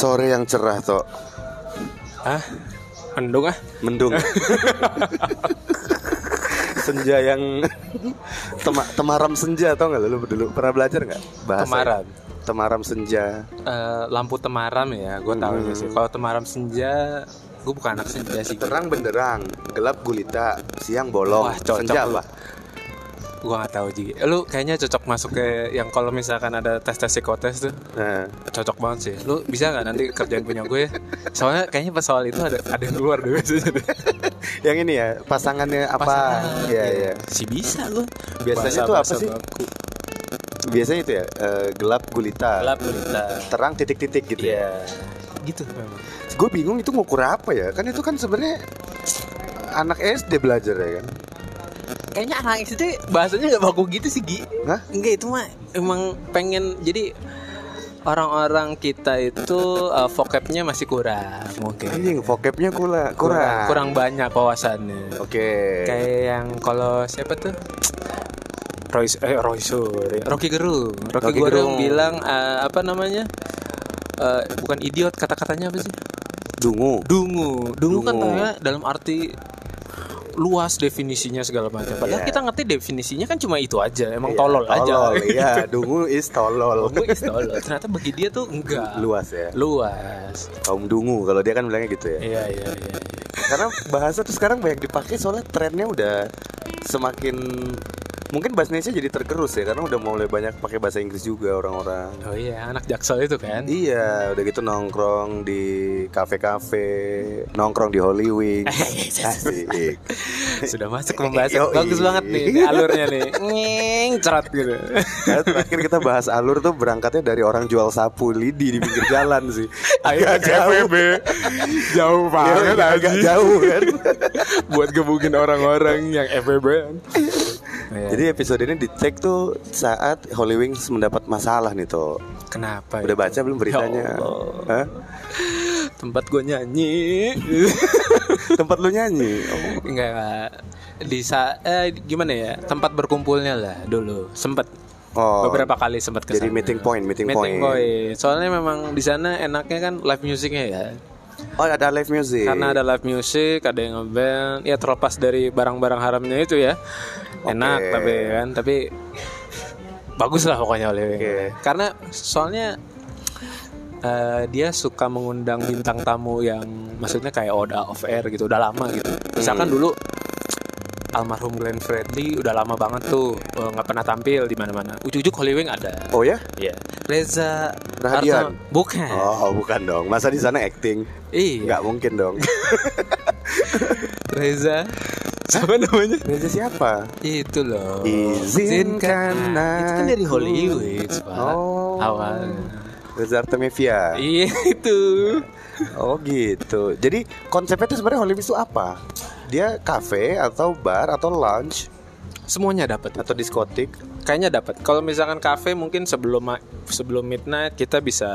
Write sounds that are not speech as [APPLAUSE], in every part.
Sore yang cerah toh ah mendung ah. Mendung. [LAUGHS] Senja yang tema, Temaram senja tau gak lu dulu? Pernah belajar gak? Bahasa Temaram. Temaram senja. Eh, lampu temaram ya gue tahu Hmm. sih. Kalau temaram senja gue bukan anak senja sih. Terang benderang Gelap gulita Siang bolong. Wah, cocok Senja apa? Gue nggak tahu Ji lu kayaknya cocok masuk ke yang kalau misalkan ada tes tes psikotes tuh Nah, cocok banget sih lu bisa nggak nanti kerjaan punya gue soalnya kayaknya pas soal itu ada ada yang keluar deh biasanya deh. yang ini ya pasangannya apa? Pasangan, Iya iya. si bisa lu Biasanya tuh apa sih? baku. Biasanya itu ya eh, gelap gulita, gelap gulita terang titik-titik gitu ya. Iya gitu memang Gue bingung itu ngukur apa ya? Kan itu kan sebenarnya anak SD belajar ya kan. Kayaknya anak SD bahasanya nggak baku gitu sih Gi Hah? enggak itu mah emang pengen jadi orang-orang kita itu uh, vocabnya masih kurang mungkin Anjing, vocabnya kula, kurang. kurang banyak wawasannya Oke. kayak yang kalau siapa tuh Roy eh Roy Sur Rocky Gerung Rocky, Rocky Gerung Gerung. bilang eh, apa namanya Eh, bukan idiot kata-katanya apa sih Dungu. dungu dungu, kan Dungu. tanya dalam arti luas definisinya segala macam padahal Iya. kita ngerti definisinya kan cuma itu aja emang Iya, tolol, aja [LAUGHS] Iya, dungu is tolol. Dungu is tolol ternyata bagi dia tuh enggak Luas ya. luas Kaum dungu kalau dia kan bilangnya gitu ya. iya iya iya iya. Karena bahasa tuh sekarang banyak dipakai soalnya trennya udah semakin mungkin bahasa Indonesia jadi tergerus ya karena udah mulai banyak pakai bahasa Inggris juga orang-orang. oh iya anak jaksel itu kan Iya, udah gitu nongkrong di kafe-kafe, nongkrong di Holy Wings. [LAUGHS] Asik. sudah masuk pembahasan bagus banget nih alurnya nih nging cerat gitu Nah, terakhir kita bahas alur tuh berangkatnya dari orang jual sapu lidi di pinggir jalan sih. Ayo FEB jauh banget agak jauh kan. [LAUGHS] buat gebugin orang-orang yang FEB Iya. Jadi episode ini dicek tuh saat Holy Wings mendapat masalah nih tuh. kenapa Udah itu? baca belum beritanya? Ya. Hah? tempat gue nyanyi [LAUGHS] Tempat lu nyanyi. Oh. enggak di saat eh, gimana ya tempat berkumpulnya lah dulu sempet Oh. beberapa kali sempat ke Jadi meeting point, meeting meeting point. point. soalnya memang di sana enaknya kan live musiknya ya Oh, ada live music. karena ada live music ada yang ngeband ya terlepas dari barang-barang haramnya itu ya enak Oke. tapi kan tapi bagus lah pokoknya oleh Oke. karena soalnya eh, dia suka mengundang bintang tamu yang maksudnya kayak Oda of Air gitu udah lama gitu misalkan Hmm. dulu almarhum Glenn Fredly udah lama banget tuh eh, nggak pernah tampil di mana-mana ujuk-ujuk Holy Wing ada Oh ya? Iya. Reza Rahadian? Artam- bukan Oh, bukan dong. Masa di sana acting? iya Nggak mungkin dong. [LAUGHS] Reza siapa namanya Reza siapa? itu loh Izinkan itu kan dari. Hollywood pak Oh. awalnya Reza Artemisia. iya itu Oh gitu. Jadi konsepnya itu sebenarnya Wings itu apa? Dia cafe atau bar atau lounge semuanya dapat atau diskotik? Kayaknya dapat kalau misalkan kafe mungkin sebelum sebelum midnight kita bisa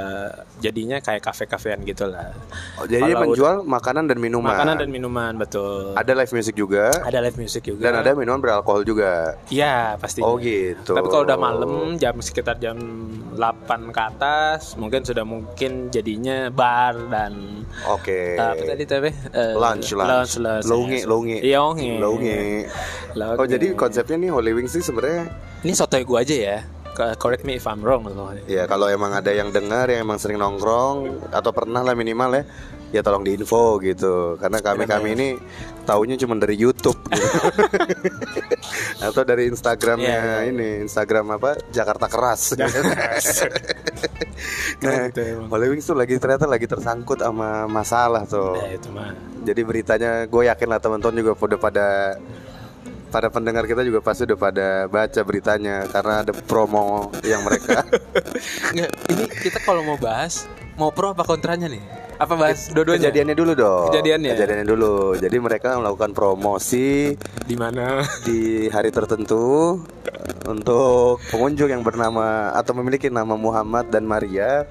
jadinya kayak kafe-kafean gitu lah Oh, jadi Kalau menjual makanan dan minuman. makanan dan minuman betul Ada live music juga ada live music juga dan ada minuman beralkohol juga. Iya pastinya. Oh, gitu. Tapi kalau udah malam jam sekitar jam 8 ke atas mungkin sudah mungkin jadinya bar dan Oke. eh, apa tadi tapi Eh, Lunch, lunch. lunch, lunch. Longe, longe. Iya longe. Longe. Longe. Oh jadi konsepnya nih Holy Wings sih sebenarnya ini sotoy gue aja ya. Correct me if I'm wrong loh. ya kalau emang ada yang dengar yang emang sering nongkrong atau pernah lah minimal ya ya tolong diinfo gitu karena kami kami ini taunya cuma dari YouTube gitu. [LAUGHS] atau dari Instagramnya Iya, iya. ini Instagram apa Jakarta Keras [LAUGHS] nah gitu emang. Holy Wings tuh lagi ternyata lagi tersangkut sama masalah tuh Ya itu mah. jadi beritanya gue yakin lah teman-teman juga udah pada pada pendengar kita juga pasti udah pada baca beritanya karena ada promo yang mereka [LAUGHS] Nggak, ini kita kalau mau bahas mau pro apa kontranya nih? Apa bahas dua-duanya? kejadiannya dulu dong Kejadiannya. kejadiannya dulu jadi mereka melakukan promosi di mana? di hari tertentu untuk pengunjung yang bernama atau memiliki nama Muhammad dan Maria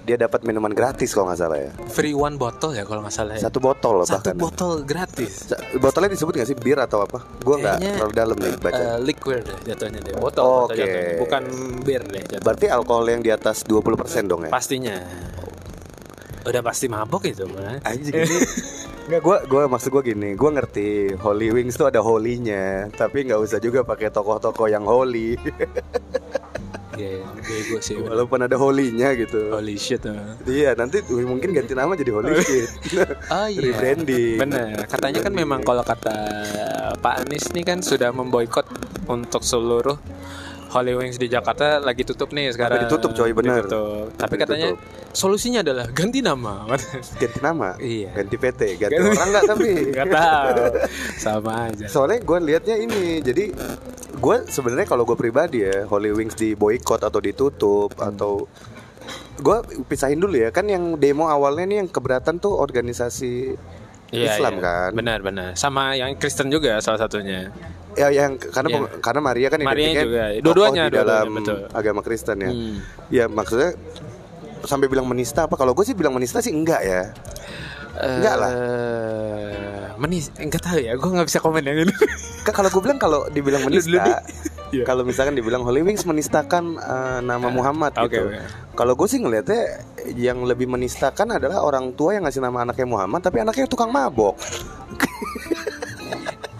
dia dapat minuman gratis kalau nggak salah ya Free one bottle ya kalau nggak salah ya. satu botol loh Satu bahkan botol gratis. Botolnya disebut nggak sih bir atau apa gue nggak terlalu dalam nih baca Eh, liquid deh jatuhnya deh. Botol, Oh, botol oke. jatuhnya. bukan bir deh jatuhnya. Berarti alkohol yang di atas 20% dong ya? Pastinya. Udah pasti mabok itu, Mas. Anjing ini Enggak gua gua maksud gua gini, gua ngerti Holy Wings tuh ada holy-nya, tapi nggak usah juga pakai tokoh-tokoh yang holy. [LAUGHS] Iya, bego sih. Walaupun ada holy-nya gitu. Holy shit. ah. Iya, nanti mungkin ganti nama jadi Holy [LAUGHS] Shit. Oh iya. Rebranding. Bener. Katanya kan memang kalau kata Pak Anies nih kan sudah memboikot untuk seluruh Holy Wings di Jakarta lagi tutup nih sekarang. ditutup, coy, bener. Ditutup. Tapi Sampai katanya solusinya adalah [LAUGHS] ganti nama. Ganti nama. Iya. Ganti PT, ganti Ganti- orang nggak tapi. [LAUGHS] Gak tahu. Sama aja. Soalnya gue liatnya ini, jadi gue sebenarnya kalau gue pribadi ya, Holy Wings di boykot atau ditutup Hmm. atau gue pisahin dulu ya, kan yang demo awalnya nih yang keberatan tuh organisasi Islam kan. Benar benar. Sama yang Kristen juga salah satunya. Ya yang karena Iya. pem- karena Maria kan Maria identiknya juga. Dua-duanya, di dalam dua-duanya, betul. agama Kristen ya. Hmm. Ya maksudnya sampai bilang menista apa? Kalau gue sih bilang menista sih enggak ya. Enggak lah. Eh, Menis, enggak tahu ya. Gue nggak bisa komen yang ini. Kalau gue bilang kalau dibilang menista, [LAUGHS] Iya. kalau misalkan dibilang Holy Wings menistakan eh, nama Muhammad Oke, gitu. oke. Kalau gue sih ngelihatnya yang lebih menistakan adalah orang tua yang ngasih nama anaknya Muhammad, tapi anaknya tukang mabok. [LAUGHS]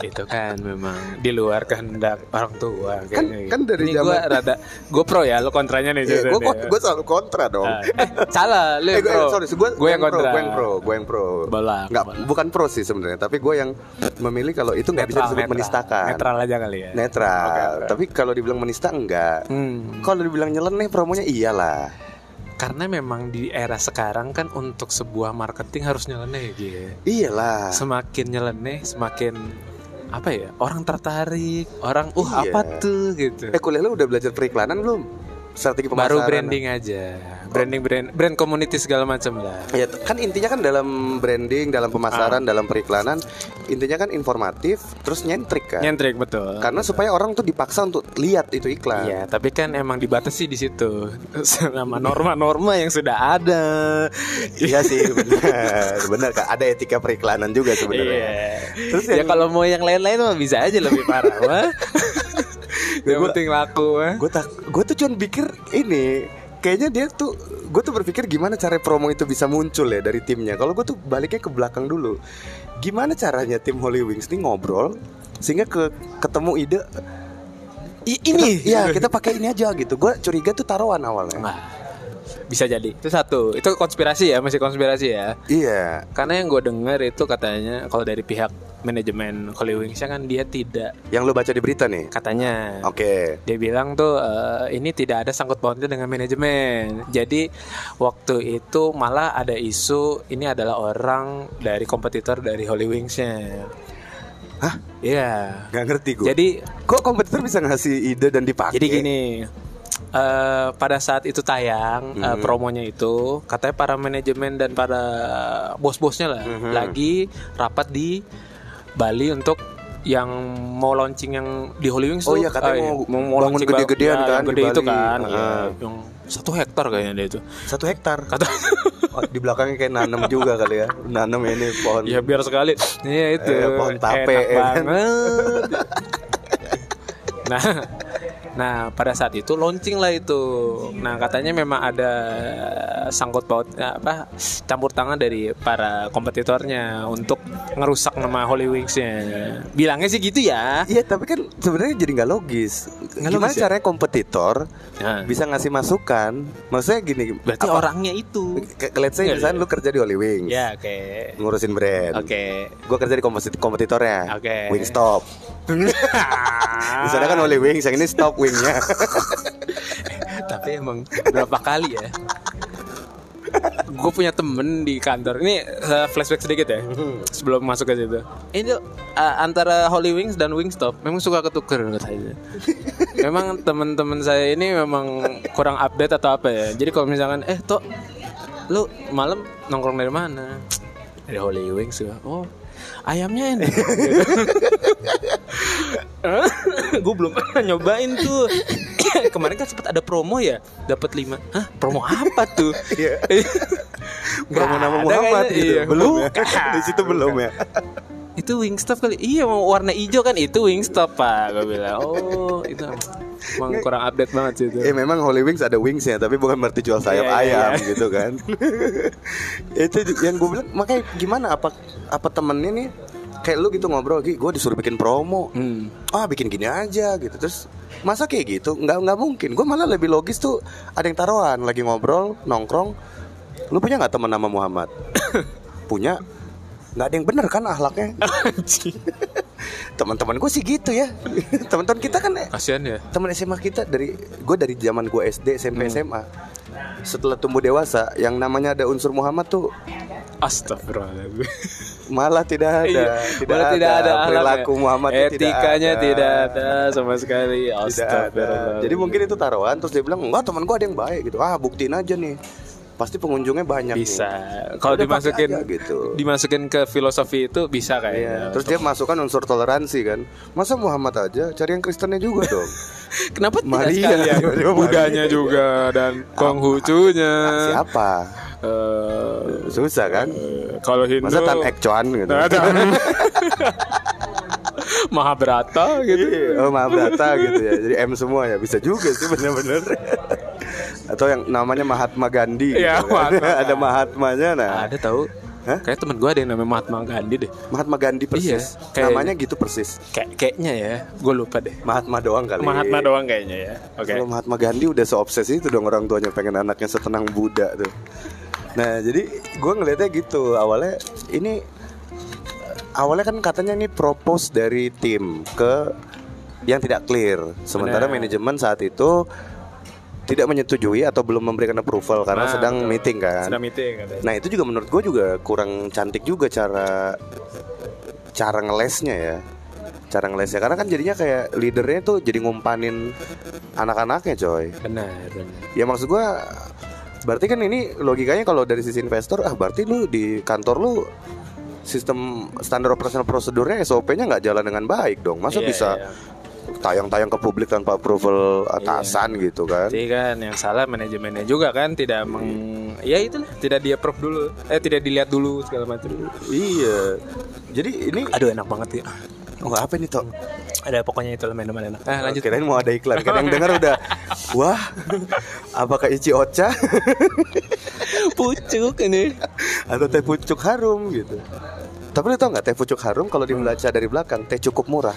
itu kan memang di luar kehendak orang tua Kan- kan dari ini gue zaman- rada gue pro ya lo kontranya nih Jason, gue gue selalu kontra dong. Ah, eh salah lu Eh, pro sorry, gue, gue yang pro, kontra gue yang pro, gue yang pro. Balak, Nggak, balak. bukan pro sih sebenarnya, tapi gue yang memilih kalau itu nggak bisa disebut netral. menistakan. netral aja kali ya Netral. Oke. Tapi kalau dibilang menista enggak. Hmm. Kalau dibilang nyeleneh promonya iyalah. karena memang di era sekarang kan untuk sebuah marketing harus nyeleneh gitu Iyalah. semakin nyeleneh semakin apa ya orang tertarik orang uh Iya. apa tuh gitu Eh kuliah lu udah belajar periklanan belum? Strategi pemasaran. baru branding aja branding brand brand community segala macam lah Ya kan intinya kan dalam branding, dalam Ah. pemasaran, dalam periklanan, intinya kan informatif, terus nyentrik kan. nyentrik betul Karena supaya orang tuh dipaksa untuk lihat itu iklan. Iya, tapi kan emang dibatasi di situ [LAUGHS] sama norma-norma yang sudah ada. Iya sih benar, benar kak. Ada etika periklanan juga sebenarnya. Iya. Terus ya yang- kalau mau yang lain-lain mah bisa aja lebih parah mah. [LAUGHS] penting laku. Gue tak, gue tuh cuma pikir ini. Kayaknya dia tuh, gue tuh berpikir gimana cara promo itu bisa muncul ya dari timnya. Kalau gue tuh baliknya ke belakang dulu. Gimana caranya tim Holy Wings nih ngobrol sehingga ke ketemu ide I- kita- ini Iya kita pakai ini aja gitu. Gue curiga tuh taruhan awalnya. Nah, bisa jadi. Itu satu. Itu konspirasi ya, masih konspirasi ya. Iya. Karena yang gue dengar itu katanya kalau dari pihak manajemen Holy Wings kan dia tidak Yang lo baca di berita nih. katanya Oke. Dia bilang tuh eh, ini tidak ada sangkut pautnya dengan manajemen. Jadi waktu itu malah ada isu ini adalah orang dari kompetitor dari Holy Wings-nya. Hah? Iya. Gak ngerti gue. Jadi kok kompetitor bisa ngasih ide dan dipakai? jadi gini. Eh, pada saat itu tayang eh, Mhm. promonya itu katanya para manajemen dan para bos-bosnya lah Mhm. lagi rapat di Bali untuk yang mau launching yang di Holy Wings Oh tuh, iya, katanya eh, mau bangun launching gede-gedean ya, kan gede itu kan ya, Heeh. yang satu hektar kayaknya dia itu Satu hektar. kata [LAUGHS] Oh, di belakangnya kayak nanam juga kali ya. Nanam ini pohon. ya biar sekali Iya itu Eh, pohon tape, enak ya kan? banget [LAUGHS] nah nah pada saat itu launching lah itu. Nah katanya memang ada sangkut paut apa campur tangan dari para kompetitornya untuk ngerusak nama Holy Wings-nya bilangnya sih gitu ya Iya tapi kan sebenarnya jadi nggak logis. Nggak Gimana logis ya? caranya kompetitor nah, bisa ngasih masukan? Maksudnya gini. berarti apa- orangnya itu Ke- Let's say misalnya lu kerja di Holy Wings, ya oke ngurusin brand. oke Gue kerja di kompetitornya, Oke. Wingstop. Di [LAUGHS] sana kan Holy Wings, yang ini stop wingnya. [LAUGHS] tapi emang berapa kali ya gue punya temen di kantor. Ini eh, flashback sedikit ya sebelum masuk ke situ. Ini eh, antara Holy Wings dan Wingstop memang suka ketuker katanya [LAUGHS] memang teman-teman saya ini memang kurang update atau apa ya. Jadi kalau misalkan eh toh lu malam nongkrong dari mana? Dari Holy Wings ya. Oh ayamnya enak [LAUGHS] [LAUGHS] gue belum pernah nyobain tuh [COUGHS] kemarin kan sempat ada promo ya dapat lima Hah promo apa tuh [LAUGHS] Iya. [LAUGHS] Promo nama Muhammad kayaknya. gitu. Iya. Belum ya. Di situ belum ya. itu Wingstop kali iya mau warna hijau kan itu Wingstop pak gue bilang oh itu Emang kurang update banget sih itu. Eh memang Holy Wings ada wingsnya tapi bukan berarti jual sayap Iya, iya, ayam iya. gitu kan. itu yang gue bilang makanya gimana apa apa temennya nih kayak lu gitu ngobrol Gi, gue disuruh bikin promo. Hmm. Ah bikin gini aja gitu. Terus masa kayak gitu? Nggak nggak mungkin. Gue malah lebih logis tuh ada yang taruhan lagi ngobrol nongkrong. Lu punya nggak teman nama Muhammad? [COUGHS] Punya. Nggak ada yang bener kan ahlaknya [LAUGHS] [LAUGHS] teman-teman gue sih gitu ya. [LAUGHS] Teman-teman kita kan Kasian ya. teman SMA kita dari gue dari zaman gue SD SMP SMA setelah tumbuh dewasa yang namanya ada unsur Muhammad tuh Astagfirullahaladzim. [LAUGHS] malah tidak ada Iya, tidak malah ada, tidak ada perilaku akhlaknya. Muhammad Etikanya tidak tidak ada, ada sama sekali. tidak ada. Astagfirullah. jadi mungkin itu taruhan terus dia bilang enggak teman gue ada yang baik gitu ah buktiin aja nih pasti pengunjungnya banyak bisa. nih. Kalau dimasukin aja gitu. dimasukin ke filosofi itu bisa Iya. kayaknya. Terus dia masukkan unsur toleransi kan. Masa Muhammad aja, cari yang Kristennya juga dong. [LAUGHS] Kenapa tidak Maria. sekalian [LAUGHS] Maria. Budanya juga dan Konghucunya. Siapa? Eh, Susah kan? eh, kalau Hindu Masa Tan Ek Chuan gitu. Nah, [LAUGHS] Mahabharata gitu. Iya, oh Mahabharata gitu ya. Jadi M semua ya. Bisa juga sih bener-bener. Atau yang namanya Mahatma Gandhi gitu Iya, kan. Mahatma. [LAUGHS] Ada Mahatmanya nah. Ada tahu? Hah? Kayak temen gue ada yang namanya Mahatma Gandhi deh. Mahatma Gandhi persis. Iya, kayak- Namanya gitu persis. Kayak kayaknya ya, gue lupa deh. Mahatma doang kali. Mahatma doang kayaknya ya. Oke. Kalau Mahatma Gandhi udah seobses itu dong orang tuanya pengen anaknya setenang Buddha tuh. Nah jadi gue ngelihatnya gitu awalnya ini awalnya kan katanya ini propose dari tim ke yang tidak clear. Sementara Benar. manajemen saat itu tidak menyetujui atau belum memberikan approval karena Nah, sedang betul. meeting kan. Sedang meeting katanya. Nah itu juga menurut gue juga kurang cantik juga cara cara ngelesnya ya cara ngelesnya karena kan jadinya kayak leadernya tuh jadi ngumpanin anak-anaknya coy Benar, benar. ya maksud gue berarti kan ini logikanya kalau dari sisi investor ah berarti lu di kantor lu sistem standar operasional prosedurnya SOP-nya nggak jalan dengan baik dong masa Iya, bisa iya. Tayang-tayang ke publik tanpa approval atasan gitu kan Jadi kan yang salah manajemennya juga kan tidak meng ya itu tidak dia approve dulu eh tidak dilihat dulu segala macam. iya jadi ini Aduh enak banget ya. oh apa ini toh Ada pokoknya itu minuman enak. Ah, lanjut. Kirain mau ada iklan Kan yang dengar udah [LAUGHS] Wah Apakah Ichi Ocha [LAUGHS] Pucuk ini. Atau teh pucuk harum gitu Tapi lu tau gak teh pucuk harum Kalau dibaca dari belakang Teh cukup murah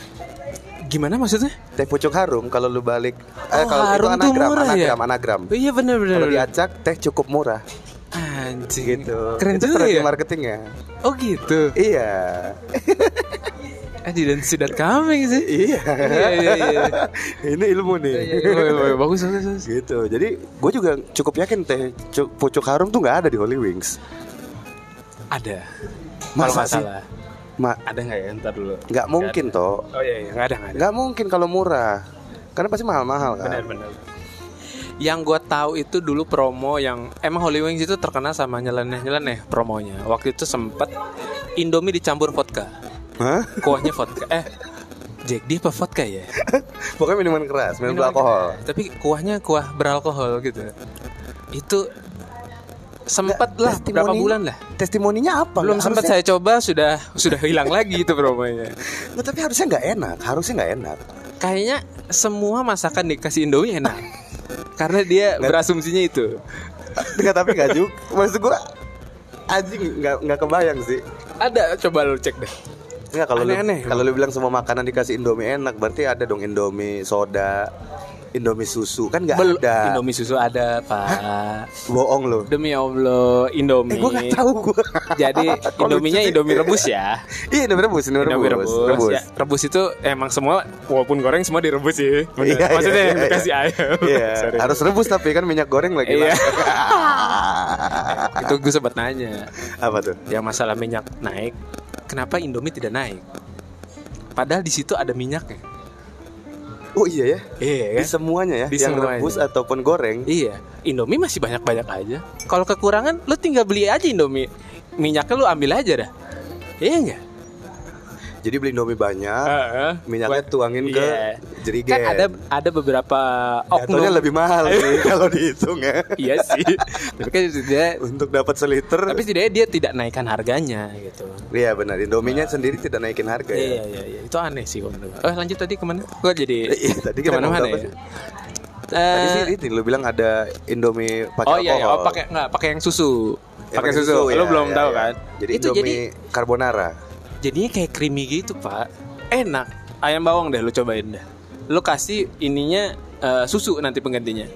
Gimana maksudnya? Teh pucuk harum Kalau lu balik eh, Oh, Kalau itu anagram murah ya? Anagram Anagram Oh, iya benar benar. Kalau diacak Teh cukup murah Anjing. Gitu Keren Itu juga strategi ya. marketingnya Oh gitu. Iya Eh dan sidat kambing sih. Iya Iya iya iya. Ini ilmu nih Iya, iya, iya, iya. Bagus bagus. bagus. gitu jadi gue juga cukup yakin teh cu- pucuk harum tuh nggak ada di Holy Wings Ada. Kalau Masa nggak sih? Ma Ada nggak ya? Ntar dulu. nggak mungkin toh Oh iya iya nggak ada nggak ada. nggak mungkin kalau murah karena pasti mahal-mahal kan Benar benar. Yang gue tahu itu dulu promo yang emang Holy Wings itu terkenal sama nyeleneh-nyeleneh promonya. Waktu itu sempet Indomie dicampur vodka. Hah? Kuahnya vodka. Eh, Jack D apa vodka ya? [LAUGHS] pokoknya minuman keras minuman Minuman keras. Tapi kuahnya kuah beralkohol gitu. Itu sempat lah berapa bulan lah. testimoninya apa Belum sempat saya coba sudah sudah hilang lagi itu promonya. Nggak, [LAUGHS] tapi harusnya nggak enak harusnya nggak enak Kayaknya semua masakan dikasih Indomie enak. [LAUGHS] Karena dia berasumsinya itu. [LAUGHS] nggak tapi nggak juga maksud gua anjing nggak nggak kebayang sih Ada coba lu cek deh. Nggak kalau lu kalau lu bilang semua makanan dikasih Indomie enak berarti ada dong Indomie soda Indomie susu kan nggak ada Indomie susu ada, Pak. bohong lu Demi Allah, Indomie. eh gua nggak tahu gua [LAUGHS] Jadi [LAUGHS] Indominya? Indomie rebus ya. [LAUGHS] iya Indomie rebus Indomie, Indomie rebus rebus. rebus Ya, rebus itu emang semua walaupun goreng semua direbus sih. Bener. Iya, iya, Maksudnya iya, yang iya. dikasih ayam. Iya, harus rebus tapi kan minyak goreng lagi Iya. itu gue sempat nanya. Apa tuh? Yang masalah minyak naik, kenapa Indomie tidak naik? Padahal di situ ada minyaknya. Oh iya ya. Iya Di semuanya ya, Di yang semuanya. rebus ataupun goreng. Iya, Indomie masih banyak-banyak aja. Kalau kekurangan, lu tinggal beli aja Indomie. Minyaknya lu ambil aja dah. Iya enggak? Jadi beli Indomie banyak, Heeh. minyaknya Buat- tuangin ke Iya. jerigen. Kan ada ada beberapa oknum. lebih mahal sih [LAUGHS] kalau dihitung ya. iya sih. Tapi kan dia Untuk dapat seliter. tapi setidaknya dia tidak naikkan harganya gitu. Iya benar, Indominya sendiri tidak naikin harga ya. Iya iya iya. Itu aneh sih kalau. Oh, lanjut tadi ke mana? Gua jadi [LAUGHS] Iya, tadi ngomong apa ya. sih? Tadi sih Eh, ini lu bilang ada Indomie pakai oh iya, iya. alkohol. oh pakai nggak pakai yang susu. Ya, pakai susu. Lu ya, belum ya, tahu ya. kan? Jadi itu Indomie jadi carbonara. Jadinya kayak creamy gitu, Pak. Enak. Ayam bawang deh lu cobain deh. Lu kasih ininya eh, susu nanti penggantinya.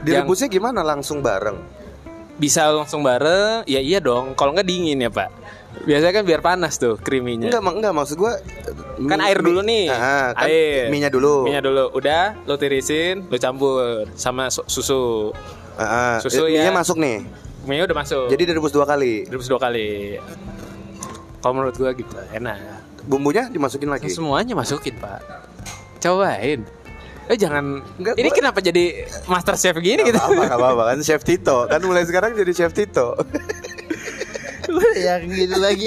Direbusnya gimana? Langsung bareng. Bisa langsung bareng? Ya iya dong. Kalau nggak dingin ya, Pak. Biasanya kan biar panas tuh creaminya. Enggak, mak- enggak maksud gua Kan air dulu nih. Ah, kan air. minyak dulu. Minyak dulu. Udah, lo tirisin, lo campur sama su- susu. Ah, ah. Susu Eh, minyak ya. masuk nih. Minyak udah masuk. Jadi direbus dua kali. Direbus dua kali. Kalau menurut gua gitu, enak. Bumbunya dimasukin lagi. Semuanya masukin, Pak. Cobain. Eh jangan Enggak, Ini gua- kenapa jadi master chef gini gitu? Apa apa apa kan [LAUGHS] Chef Tito kan mulai sekarang jadi Chef Tito. yang gitu lagi.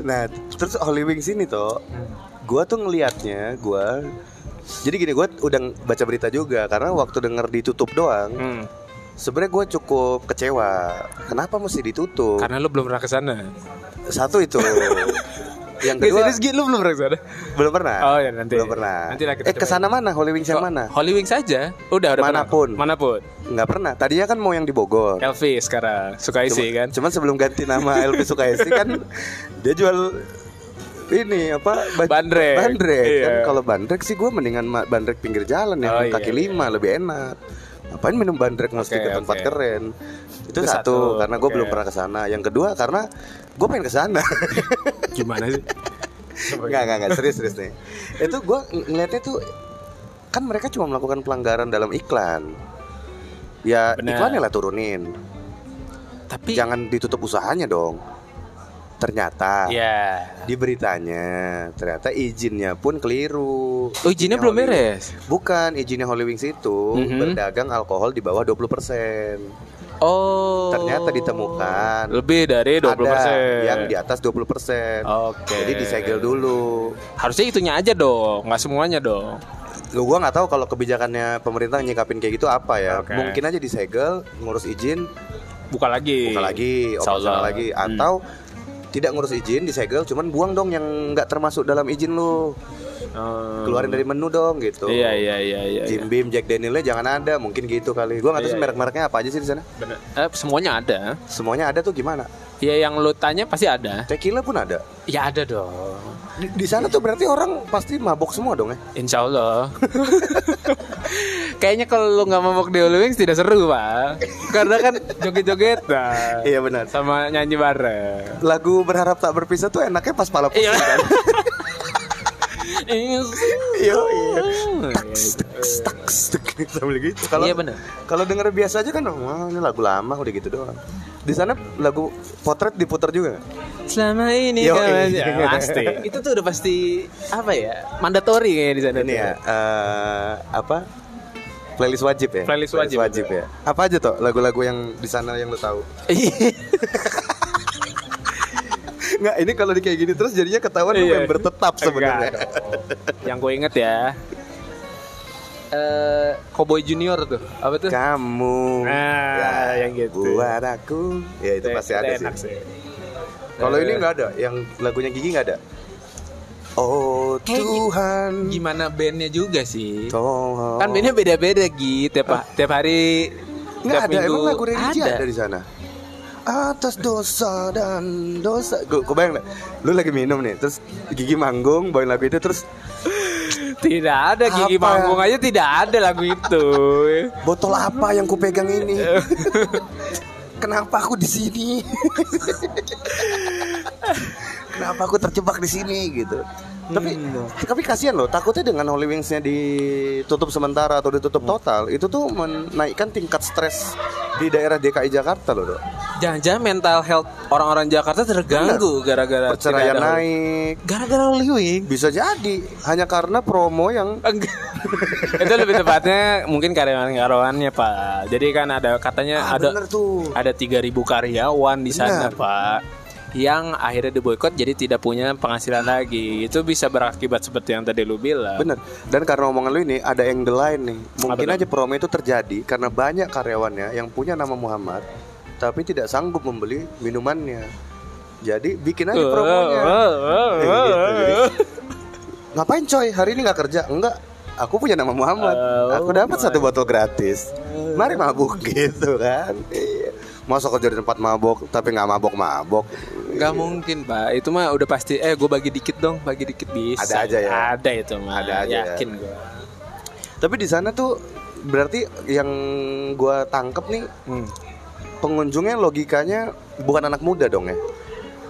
Nah terus Holy Wings ini tuh, gua tuh ngelihatnya gua jadi gini gua udah baca berita juga karena waktu denger ditutup doang Hmm. Sebenarnya gue cukup kecewa kenapa mesti ditutup Karena lu belum pernah ke sana. satu itu [LAUGHS] yang kedua serius, Gi, lu belum pernah ke sana? belum pernah Oh, ya, nanti. belum pernah Nanti lah kita eh ke sana mana Holy Wings yang mana Holy Wings saja. Udah, udah pernah. Mana pun. Mana pun. nggak pernah tadinya kan mau yang di Bogor Elvi sekarang suka isi kan. Cuman sebelum ganti nama Elvi Sukaisi kan dia jual ini apa baj- Bandrek. bandrek Iya. kan kalau bandrek sih gue mendingan bandrek pinggir jalan yang Oh, iya, kaki iya. lima lebih enak ngapain minum bandrek mesti Oke, ke tempat oke. keren? Itu, Itu satu, satu, karena gue oke. belum pernah ke sana. Yang kedua karena gue pengen ke sana. [LAUGHS] Gimana sih? nggak nggak nggak. Serius serius nih. Itu gue ng- ngeliatnya tuh kan mereka cuma melakukan pelanggaran dalam iklan. Ya Benar. iklannya lah turunin. Tapi jangan ditutup usahanya dong ternyata ya. di beritanya ternyata izinnya pun keliru. Oh, izinnya belum Holy- beres. Bukan izinnya Holy Wings itu Mhm. berdagang alkohol di bawah 20%. Oh. Ternyata ditemukan lebih dari 20%. ada yang di atas 20%. Oke. Jadi disegel dulu. Harusnya itunya aja dong, nggak semuanya dong. Gue gua nggak tahu kalau kebijakannya pemerintah nyikapin kayak gitu apa ya. Oke. Mungkin aja disegel, ngurus izin, Buka lagi. buka lagi, operasional lagi, Hmm. Tidak ngurus izin, disegel, cuman buang dong yang nggak termasuk dalam izin lu. Hmm. Keluarin dari menu dong gitu. Iya iya iya iya. iya. Jim Beam, Jack Danielnya jangan ada, mungkin gitu kali. Gua nggak tahu Iya, sih merek-mereknya apa aja sih di sana. Eh, semuanya ada. Semuanya ada tuh gimana? Ya yang lu tanya pasti ada. Tequila pun ada. Ya ada dong. Di, di sana tuh berarti orang pasti mabok semua dong ya? Insya Allah. [LAUGHS] Kayaknya kalau lu nggak mabok di Wings tidak seru pak. Karena kan joget-joget nah, Iya benar. sama nyanyi bareng. Lagu berharap tak berpisah tuh enaknya pas pusing Iya. kan? [LAUGHS] Iya, iya. Sambil gitu. Kalau Iya, benar. Kalau denger biasa aja kan, wah ini lagu lama udah gitu doang. Di sana lagu potret diputar juga? Selama ini Yo, kan iya. [LAUGHS] ya, pasti. Itu tuh udah pasti apa ya? Mandatori kayak di sana. Ini tuh. ya eh, apa? Playlist wajib ya? Playlist wajib, ya. Apa aja tuh lagu-lagu yang di sana yang lu tahu? Iya. [LAUGHS] Nggak, ini kalau di kayak gini terus jadinya ketahuan Iya. member tetap sebenarnya. Yang gue inget ya. Eh, Cowboy Junior tuh. Apa tuh? Kamu Nah, yang gitu. buat aku. Ya itu pasti ada enak sih. sih. Kalau Eh, ini nggak ada, yang lagunya Gigi nggak ada. Oh Tuhan, gimana bandnya juga sih? tolong. Kan bandnya beda-beda gitu tiap, tiap hari nggak tiap ada. minggu. Emang lagu religi ada. di sana? Atas dosa dan dosa. Gue bayang deh, lu lagi minum nih, terus Gigi manggung, bawain lagu itu, terus Tidak ada gigi Apa? manggung aja tidak ada lagu itu. botol apa yang kupegang ini? [LAUGHS] Kenapa aku di sini? Kenapa aku terjebak di sini gitu? Tapi tapi kasihan loh, takutnya dengan Holy Wings-nya ditutup sementara atau ditutup total, itu tuh menaikkan tingkat stres di daerah DKI Jakarta loh, Dok. Jangan-jangan mental health orang-orang Jakarta terganggu gara-gara Perceraian naik. Gara-gara Holy Wing. Bisa jadi hanya karena promo yang Enggak. [LAUGHS] itu lebih tepatnya mungkin karyawan-karyawannya Pak. Jadi kan ada katanya Ah, ada tuh. ada 3000 karyawan di sana Bener. Pak. yang akhirnya diboykot jadi tidak punya penghasilan lagi. Itu bisa berakibat seperti yang tadi lu bilang. Bener. Dan karena omongan lu ini ada yang the line nih. Mungkin Apa tuh? aja promo itu terjadi karena banyak karyawannya yang punya nama Muhammad tapi tidak sanggup membeli minumannya. Jadi bikin aja promonya. Kayak gitu. Jadi, Ngapain coy? Hari ini nggak kerja? Enggak. Aku punya nama Muhammad. Aku dapat satu botol gratis. Mari mabuk [LAUGHS] gitu kan. Iya. Masa kerja di tempat mabok tapi nggak mabok-mabok. Gak mungkin pak Itu mah udah pasti Eh gue bagi dikit dong Bagi dikit bisa Ada aja ya? Ada itu mah Ada aja ya? Yakin gue Tapi di sana tuh berarti yang gua tangkep nih hmm. Pengunjungnya logikanya bukan anak muda dong ya.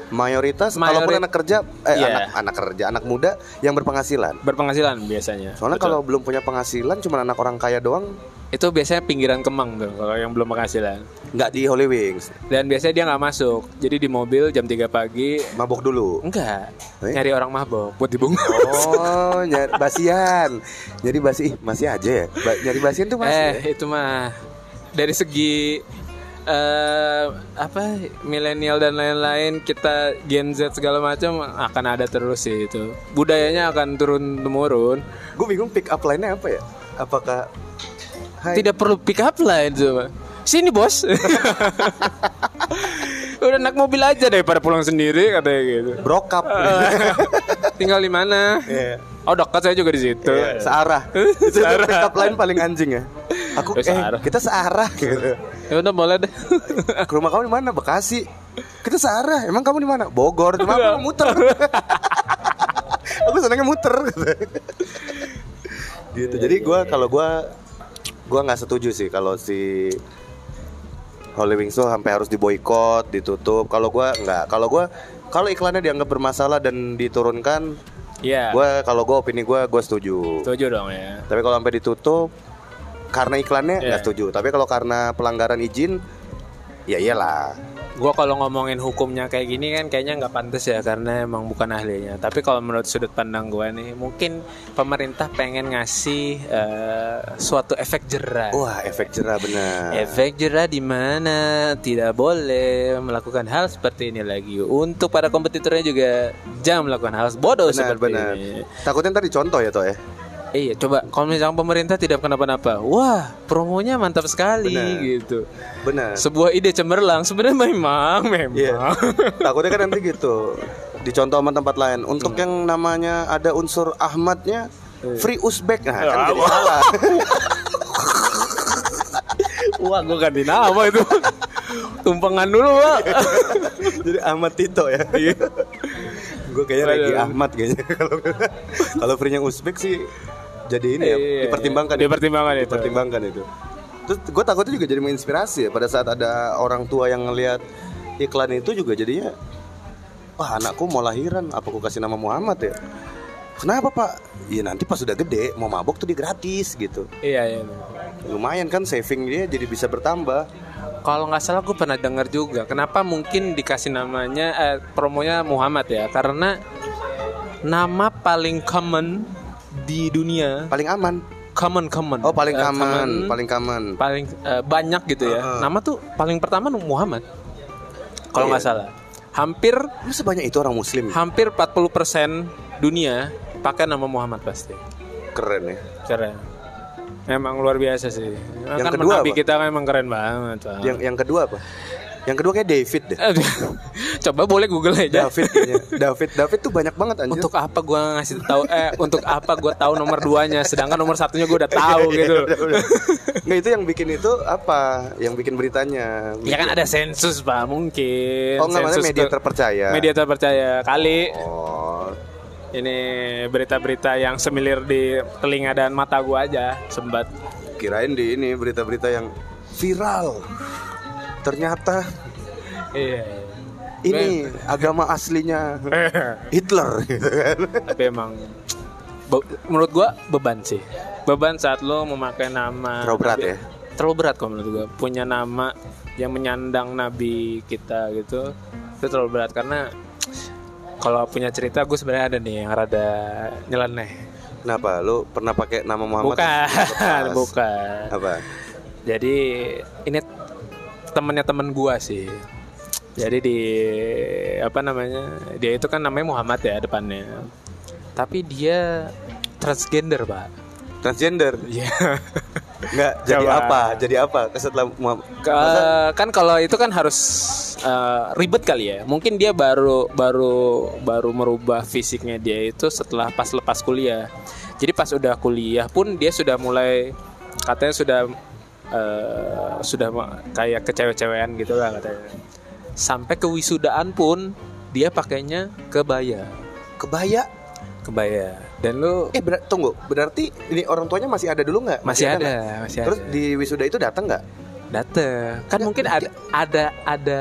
Mayoritas Mayorit- kalaupun anak kerja eh Iya. anak anak kerja, anak muda yang berpenghasilan. Berpenghasilan biasanya Soalnya Betul. kalau belum punya penghasilan cuma anak orang kaya doang Itu biasanya pinggiran kemang tuh Kalau yang belum penghasilan nggak di Holy Wings. Dan biasanya dia nggak masuk Jadi di mobil jam 3 pagi Mabok dulu. Enggak Eh? Nyari orang mabok Buat dibungkus Oh, nyari basian. Jadi basi ih, masih aja ya. Ba- nyari basian tuh masih. Eh ya? itu mah Dari segi eh apa milenial dan lain-lain kita Gen Z segala macam akan ada terus sih itu budayanya akan turun temurun Gue bingung pick up line-nya apa ya? Apakah Hai, Tidak perlu pick up line coba. Sini bos. [LAUGHS] Udah naik mobil aja daripada pulang sendiri katanya gitu. brokap. [LAUGHS] Tinggal di mana? Iya. Oh dekat saya juga di situ. Searah. [LAUGHS] Itu Searah. pick up line paling anjing ya. Aku Eh, searah. kita searah gitu. Ya udah boleh deh. [LAUGHS] Ke rumah kamu di mana? Bekasi. Kita searah. Emang kamu di mana? Bogor. Cuma aku muter. [LAUGHS] aku senangnya muter. gitu. Jadi gua kalau gua gua nggak setuju sih kalau si Holy Wings tuh sampai harus diboykot, ditutup. Kalau gua nggak. Kalau gua kalau iklannya dianggap bermasalah dan diturunkan, Iya. gua kalau gua opini gua gua setuju. Setuju dong ya. Tapi kalau sampai ditutup karena iklannya nggak Iya. setuju. Tapi kalau karena pelanggaran izin, ya iyalah. Gua kalau ngomongin hukumnya kayak gini kan kayaknya nggak pantas ya karena emang bukan ahlinya. Tapi kalau menurut sudut pandang gua nih, mungkin pemerintah pengen ngasih eh, suatu efek jerah. Wah, efek jerah benar. Efek jerah di mana tidak boleh melakukan hal seperti ini lagi. Untuk para kompetitornya juga jangan melakukan hal bodoh Benar, seperti benar. ini. Takutnya ntar dicontoh ya toh ya. Iya, coba kalau misalnya pemerintah tidak kenapa-napa, wah promonya mantap sekali Benar. gitu. Benar. Sebuah ide cemerlang sebenarnya memang memang. Iya. [LAUGHS] Takutnya kan nanti gitu. Dicontoh sama tempat lain. Untuk Hmm. yang namanya ada unsur Ahmadnya free Uzbek. Nah, kan Ah, jadi wah. salah. [LAUGHS] Wah, gua ganti nama itu. Tumpengan dulu, Pak. [LAUGHS] jadi Ahmad Tito ya. Gue kayaknya. Regi Ahmad kayaknya kalau kalau free-nya Uzbek sih jadi ini ya Iya, dipertimbangkan. iya. Dipertimbangkan itu. Dipertimbangkan itu. Terus gue takutnya juga jadi menginspirasi ya pada saat ada orang tua yang ngelihat iklan itu juga jadinya wah anakku mau lahiran apa aku kasih nama Muhammad ya kenapa pak ya nanti pas sudah gede mau mabok tuh dia gratis gitu Iya, iya. lumayan kan saving dia jadi bisa bertambah Kalau nggak salah gue pernah dengar juga kenapa mungkin dikasih namanya eh, promonya Muhammad ya karena nama paling common di dunia. Paling aman. Common common. Oh paling Eh, aman paling aman paling eh, banyak gitu ya. Heeh. nama tuh paling pertama Muhammad. Kalau Iya. nggak salah. Hampir lu sebanyak itu orang muslim hampir 40% dunia pakai nama Muhammad pasti. Keren ya. Keren. Emang luar biasa sih. Yang kan kedua Nabi apa? kita kan emang keren banget. Yang yang kedua apa yang kedua kayak David deh. Coba boleh Google aja. David kayaknya David David tuh banyak banget anjir Untuk apa gua ngasih tahu eh untuk apa gua tahu nomor duanya sedangkan nomor satunya gua udah tahu Iya, gitu. udah, udah. Nggak itu yang bikin itu apa? Yang bikin beritanya? Ya kan ada sensus Pak mungkin. Oh nggak maksudnya Sensus media ke- terpercaya. Media terpercaya kali. Oh, Ini berita-berita yang semilir di telinga dan mata gua aja sembat. kirain di ini berita-berita yang viral. Ternyata Iya. ini agama aslinya [LAUGHS] Hitler gitu kan. Tapi emang menurut gua beban sih. Beban saat lo memakai nama Terlalu berat ya? Terlalu berat kok menurut gua. Punya nama yang menyandang nabi kita gitu. Itu terlalu berat karena kalau punya cerita gue sebenarnya ada nih yang rada nyeleneh. Kenapa? Lu pernah pakai nama Muhammad? Bukan, [LAUGHS] bukan. Apa? Jadi ini temennya temen gua sih. Jadi di apa namanya? Dia itu kan namanya Muhammad ya depannya. Tapi dia transgender, Pak. Transgender. Iya. [LAUGHS] Nggak jadi Coba. apa? Jadi apa? Setelah Muhammad Ke- kan kalau itu kan harus eh, ribet kali ya. Mungkin dia baru baru baru merubah fisiknya dia itu setelah pas lepas kuliah. Jadi pas udah kuliah pun dia sudah mulai katanya sudah eh, sudah kayak kecewe-cewean gitu lah katanya. Sampai ke wisudaan pun dia pakainya kebaya. kebaya. Kebaya. Dan lu Eh benar tunggu, berarti ini orang tuanya masih ada dulu nggak? masih ada, nggak? masih Terus ada. di wisuda itu datang nggak? Dateng. Kan Ya, mungkin ada ada ada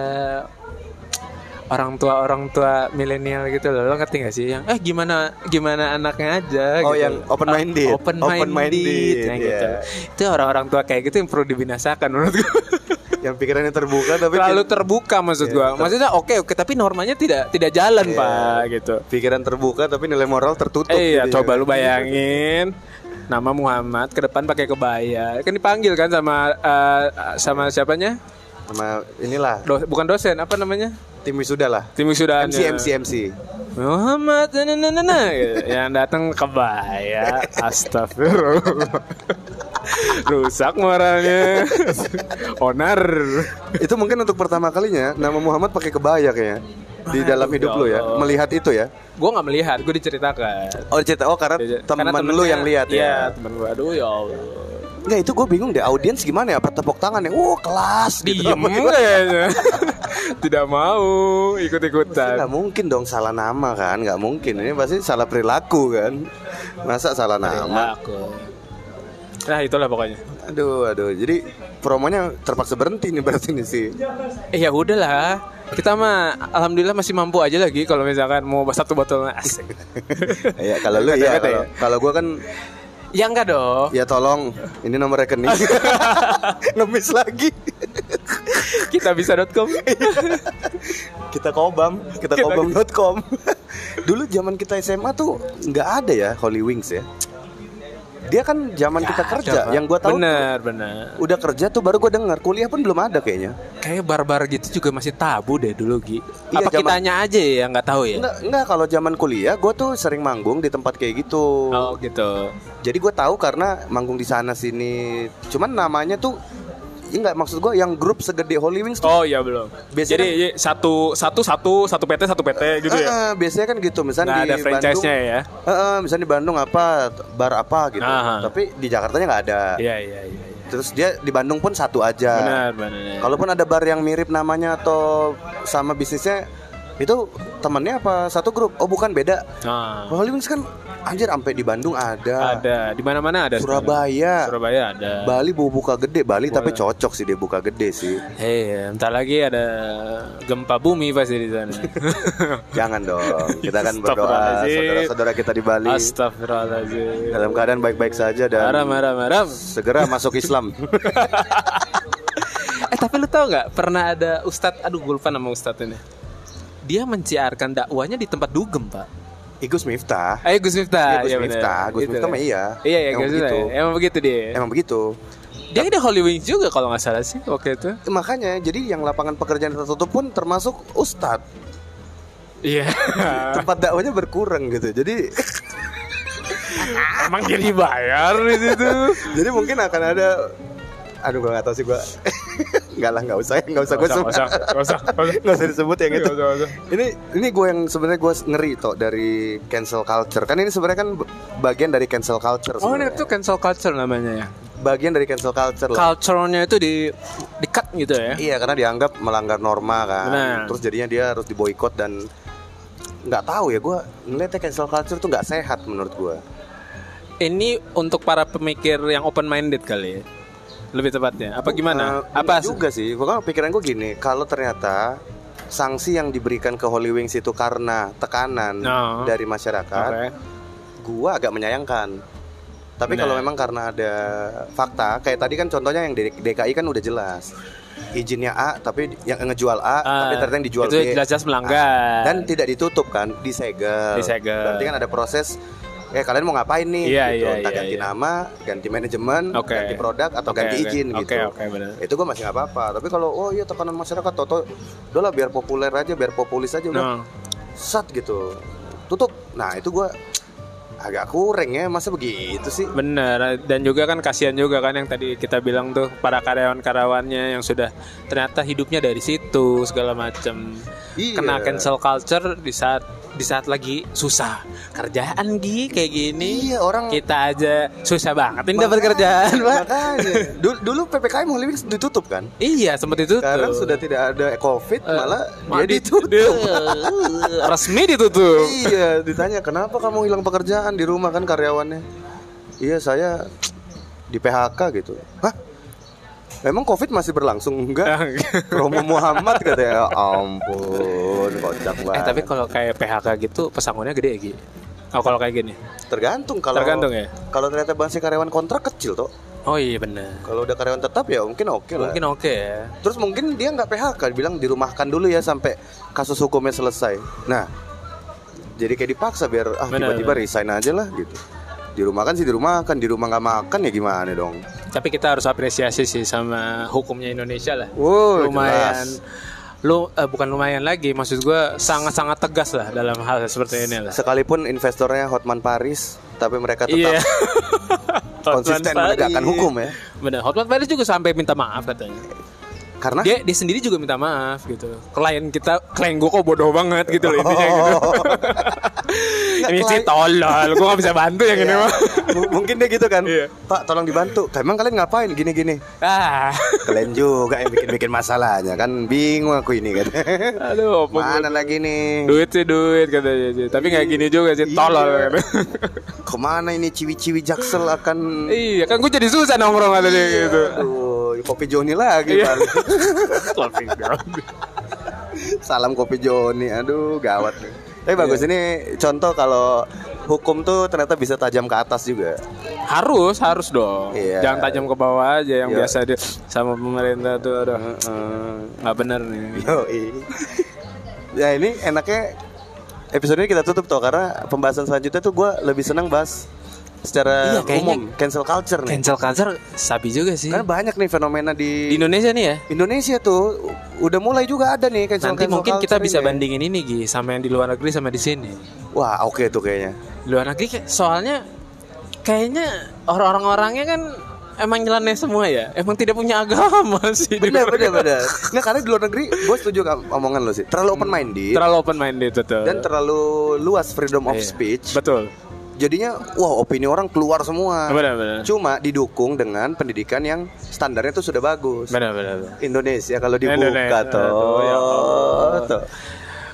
orang tua orang tua milenial gitu loh. Lo ngerti gak sih yang eh gimana gimana anaknya aja Oh, gitu. yang open minded. Open minded, Open minded, Nah, iya. gitu. Itu orang-orang tua kayak gitu yang perlu dibinasakan menurut gua. [LAUGHS] Yang pikirannya terbuka tapi Terlalu terbuka maksud Iya, gua. Maksudnya oke oke tapi normanya tidak tidak jalan, Iya. Pak, gitu. pikiran terbuka tapi nilai moral tertutup. Eh iya, gitu ya. coba lu bayangin nama Muhammad ke depan pakai kebaya. Kan dipanggil kan sama eh, sama siapanya? Sama inilah Do- bukan dosen, apa namanya? Tim wisuda lah. Tim wisudaannya. MC MC MC. Muhammad gitu. yang datang kebaya astagfirullah rusak moralnya onar itu mungkin untuk pertama kalinya nama Muhammad pakai kebaya kayaknya di dalam hidup lu ya, melihat itu ya. gue nggak melihat gue diceritakan Oh cerita oh karena teman lu yang lihat iya ya. temen gue aduh ya Allah Enggak itu gue bingung deh audiens gimana ya tepuk tangan ya. Oh kelas gitu. diem kayaknya [LAUGHS] tidak mau ikut ikutan Nggak mungkin dong salah nama kan, nggak mungkin. Ini pasti salah perilaku kan. Masa salah nama? aku nah itulah pokoknya Aduh, aduh. Jadi promonya terpaksa berhenti nih berarti nih sih. eh ya udahlah kita mah alhamdulillah masih mampu aja lagi kalau misalkan mau satu botol asik [LAUGHS] ya kalau lu ya, kalau, kalau gue kan ya enggak dong ya tolong ini nomor rekening. [LAUGHS] Ngemis lagi. kita bisa.com kita kobam, kita Kita- kobam.com. Dulu zaman kita SMA tuh nggak ada ya Holy Wings ya. Dia kan zaman kita kerja, yang gua tahu benar benar udah kerja tuh baru gue dengar kuliah pun belum ada kayaknya. kayak barbar gitu juga masih tabu deh dulu Gi Iya, apa zaman- kitanya aja ya nggak tahu ya Enggak, enggak kalau zaman kuliah gue tuh sering manggung di tempat kayak gitu. oh gitu Jadi gue tahu karena manggung di sana sini. Cuman namanya tuh ya enggak maksud gue yang grup segede Holy Wings tuh. oh iya belum Biasanya jadi iya, satu satu satu satu PT satu PT gitu ya Eh, eh, biasanya kan gitu misalnya nggak di ada franchise-nya Bandung, ya eh, misalnya di Bandung apa bar apa gitu. Aha. Tapi di Jakartanya nggak ada. iya iya iya iya. Terus dia di Bandung pun satu aja. benar benar Kalaupun ada bar yang mirip namanya atau sama bisnisnya itu temennya apa satu grup? Oh bukan beda. nah, Holy Wings kan anjir sampai di Bandung ada. ada di mana mana ada sekarang. Surabaya. Surabaya ada Bali mau buka gede Bali tapi cocok sih dia buka gede sih. Hei, entar lagi ada gempa bumi pasti di sana. [LAUGHS] Jangan dong. Kita kan berdoa saudara-saudara kita di Bali Astagfirullahaladzim. dalam keadaan baik-baik saja dan Haram, haram, haram. segera masuk Islam. [LAUGHS] Eh tapi lu tau nggak pernah ada ustadz, aduh gue lupa nama ustadz ini. Dia menciarkan dakwanya di tempat dugem pak. Igus Miftah. Ayo Gus Miftah. Iya, Gus Iya, bener. Miftah. Gus Gitu Miftah mah iya. Iya ya Emang Gus begitu. ya. Emang begitu dia. Emang begitu. Dia di Holy Wings juga kalau nggak salah sih waktu itu. Makanya jadi yang lapangan pekerjaan tertutup pun termasuk ustadz. Iya. [LAUGHS] Tempat dakwanya berkurang gitu. Jadi Emang dia dibayar di situ. [LAUGHS] jadi mungkin akan ada Aduh gua gak tahu sih gua Enggak lah nggak usah nggak usah gue Nggak usah, nggak usah, nggak usah. [LAUGHS] disebut yang itu usah, ini ini gue yang sebenarnya gue ngeri toh dari cancel culture kan ini sebenarnya kan bagian dari cancel culture Oh ini tuh cancel culture namanya ya. bagian dari cancel culture lah Culture-nya itu di di cut gitu ya. iya karena dianggap melanggar norma kan Benar. terus jadinya dia harus diboykot dan nggak tahu ya gue ngeliatnya cancel culture tuh nggak sehat menurut gue Ini untuk para pemikir yang open minded kali ya. Lebih tepatnya. Apa gimana? Eh, Apa juga sih pokoknya pikiran gue gini kalau ternyata sanksi yang diberikan ke Holy Wings itu karena tekanan No. dari masyarakat Oke. gua agak menyayangkan. Tapi Benar. kalau memang karena ada fakta, kayak tadi kan contohnya yang DKI kan udah jelas. Izinnya A tapi yang ngejual A Ah, tapi ternyata yang dijual itu B. jelas-jelas melanggar. Dan tidak ditutup kan, disegel. Disegel. Berarti kan ada proses eh kalian mau ngapain nih? Iya, gitu. iya, entah iya, ganti iya. nama ganti manajemen Oke. ganti produk atau Oke, ganti oke. izin Oke, gitu. oke, benar. itu gue masih nggak apa-apa. Tapi kalau oh iya tekanan masyarakat toto udah lah biar populer aja biar populis aja udah. Nah, sat gitu. Tutup. Nah itu gue agak kurang ya. Masa begitu sih? Bener dan juga kan kasihan juga kan yang tadi kita bilang tuh para karyawan-karyawannya yang sudah ternyata hidupnya dari situ segala macam. Iya. kena cancel culture di saat di saat lagi susah. Kerjaan gi kayak gini. Iya, orang- kita aja susah banget ini dapat kerjaan pak. makanya. [LAUGHS] Dulu, dulu ppkm Wings ditutup kan? Iya seperti itu sekarang sudah tidak ada covid Eh, malah dia ditutup. ditutup. [LAUGHS] Resmi ditutup. Iya ditanya kenapa kamu hilang pekerjaan di rumah kan karyawannya? Iya saya di PHK gitu. Hah emang covid masih berlangsung? Enggak. [LAUGHS] Romo Muhammad katanya. Ya ampun kocak banget eh tapi kalau kayak PHK gitu pesangonnya gede ya Gi? Oh kalau kayak gini? Tergantung kalau Tergantung ya? kalau ternyata masih karyawan kontrak kecil toh. Oh iya benar kalau udah karyawan tetap ya mungkin oke lah. Mungkin oke ya. Terus mungkin dia nggak PHK bilang dirumahkan dulu ya sampai kasus hukumnya selesai. Nah jadi kayak dipaksa biar ah tiba-tiba resign aja lah gitu di rumah kan sih di rumah kan di rumah nggak makan ya gimana dong Tapi kita harus apresiasi sih sama hukumnya Indonesia lah. Wow, lumayan. jelas. Lu eh, bukan lumayan lagi, maksud gue sangat-sangat tegas lah dalam hal seperti ini lah. sekalipun investornya Hotman Paris tapi mereka tetap Iya. [LAUGHS] konsisten menegakkan hukum ya Benar, Hotman Paris juga sampai minta maaf katanya. Karena Dia dia sendiri juga minta maaf gitu. Klien kita, klien gue kok bodoh banget gitu loh intinya gitu. [LAUGHS] ini sih tolol, gue gak bisa bantu yang ini mah. M- mungkin dia gitu kan Iya. Pak tolong dibantu emang kalian ngapain gini-gini Ah, kalian juga yang bikin-bikin masalahnya kan bingung aku ini kan aduh, mana lagi nih duit sih duit katanya sih. Tapi nggak gini juga sih, tolol. Iya. katanya. ke mana ini ciwi-ciwi jaksel akan Iya kan gue jadi susah nongkrong kata dia gitu. Aduh, kopi Joni lagi Iya. paling. [LAUGHS] Salam kopi Joni. Aduh, gawat nih. Tapi bagus ini contoh kalau hukum tuh ternyata bisa tajam ke atas juga. Harus harus dong. Iya. Jangan tajam ke bawah aja yang Iya. biasa dia sama pemerintah tuh aduh nggak bener nih. Yoi. ya ini enaknya episode ini kita tutup tuh karena pembahasan selanjutnya tuh gue lebih senang bahas secara Iya, kayaknya umum cancel culture nih. Cancel culture sabi juga sih. Karena banyak nih fenomena Di di, Indonesia nih ya. Indonesia tuh udah mulai juga ada nih cancel Nanti cancel mungkin kita culture bisa ini. bandingin ini Gi sama yang di luar negeri sama di sini. Wah, oke tuh kayaknya. Di luar negeri kayak- soalnya kayaknya orang-orangnya kan emang nyeleneh semua ya. Emang tidak punya agama [LAUGHS] sih. Bener bener bener. Nggak karena di luar negeri, gue setuju omongan lo sih. Terlalu open minded Terlalu open minded betul. dan terlalu luas freedom of Iya. speech. Betul. Jadinya, wah opini orang keluar semua. Benar benar. Cuma didukung dengan pendidikan yang standarnya tuh sudah bagus. Benar benar. benar. Indonesia kalau dibuka Indonesia, tuh. ya tuh.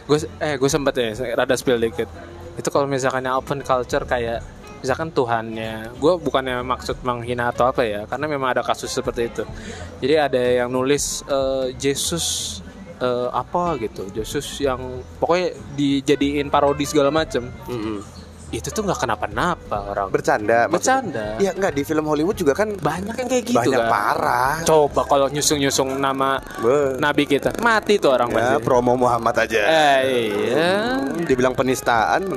gue eh gue sempet ya rada spill dikit itu kalau misalkan yang open culture kayak misalkan Tuhannya gue bukannya maksud menghina atau apa ya karena memang ada kasus seperti itu jadi ada yang nulis eh, Yesus eh, apa gitu Yesus yang pokoknya dijadiin parodi segala macem Mm-mm. Itu tuh nggak kenapa-napa orang Bercanda. maksudnya. bercanda Iya nggak di film Hollywood juga kan banyak yang kayak gitu banyak kan parah. coba kalau nyusung-nyusung nama Be. nabi kita mati tuh orang Ya, pasti promo Muhammad aja. eh iya Dibilang penistaan.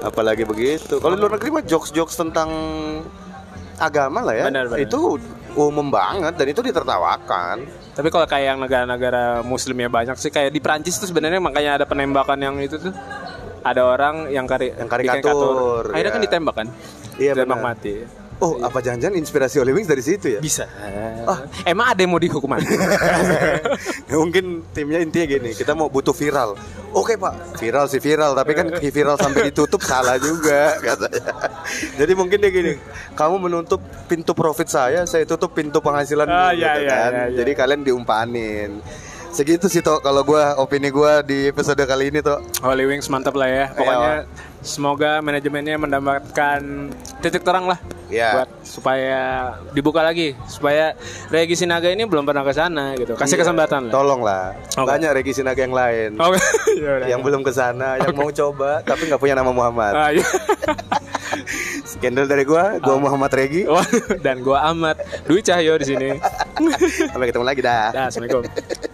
apalagi begitu kalau di luar negeri mah jokes jokes tentang agama lah ya Benar, benar. itu umum banget dan itu ditertawakan Tapi kalau kayak yang negara-negara muslimnya banyak sih kayak di Prancis tuh sebenarnya makanya ada penembakan yang itu tuh. Ada orang yang kari Yang bikin karikatur, Akhirnya ya. kan ditembak kan? Iya, Ditembak benar. mati. oh apa jangan-jangan inspirasi Holy Wings dari situ ya Bisa. Emang ada yang mau dihukum mati? [LAUGHS] Mungkin timnya intinya gini kita mau butuh viral oke pak viral sih viral tapi kan [LAUGHS] viral sampai ditutup salah juga katanya jadi mungkin dia gini kamu menutup pintu profit saya saya tutup pintu penghasilan Ah, gitu iya, iya, kan iya, iya. jadi kalian diumpanin segitu sih toh kalau gua opini gua di episode kali ini toh Holy Wings mantap lah ya. Pokoknya semoga manajemennya mendapatkan titik terang lah. Iya. Buat supaya dibuka lagi supaya Regi Sinaga ini belum pernah ke sana gitu. Kasih Iya, kesempatan lah. tolong lah Oke. banyak Regi Sinaga yang lain Oke. [LAUGHS] Ya udah. yang belum ke sana yang mau coba tapi nggak punya nama Muhammad Ah, iya. [LAUGHS] sekian dulu dari gua gua Muhammad Regi [LAUGHS] Dan gua Ahmad Dwi Cahyo di sini. sampai ketemu lagi dah Dah, Assalamualaikum.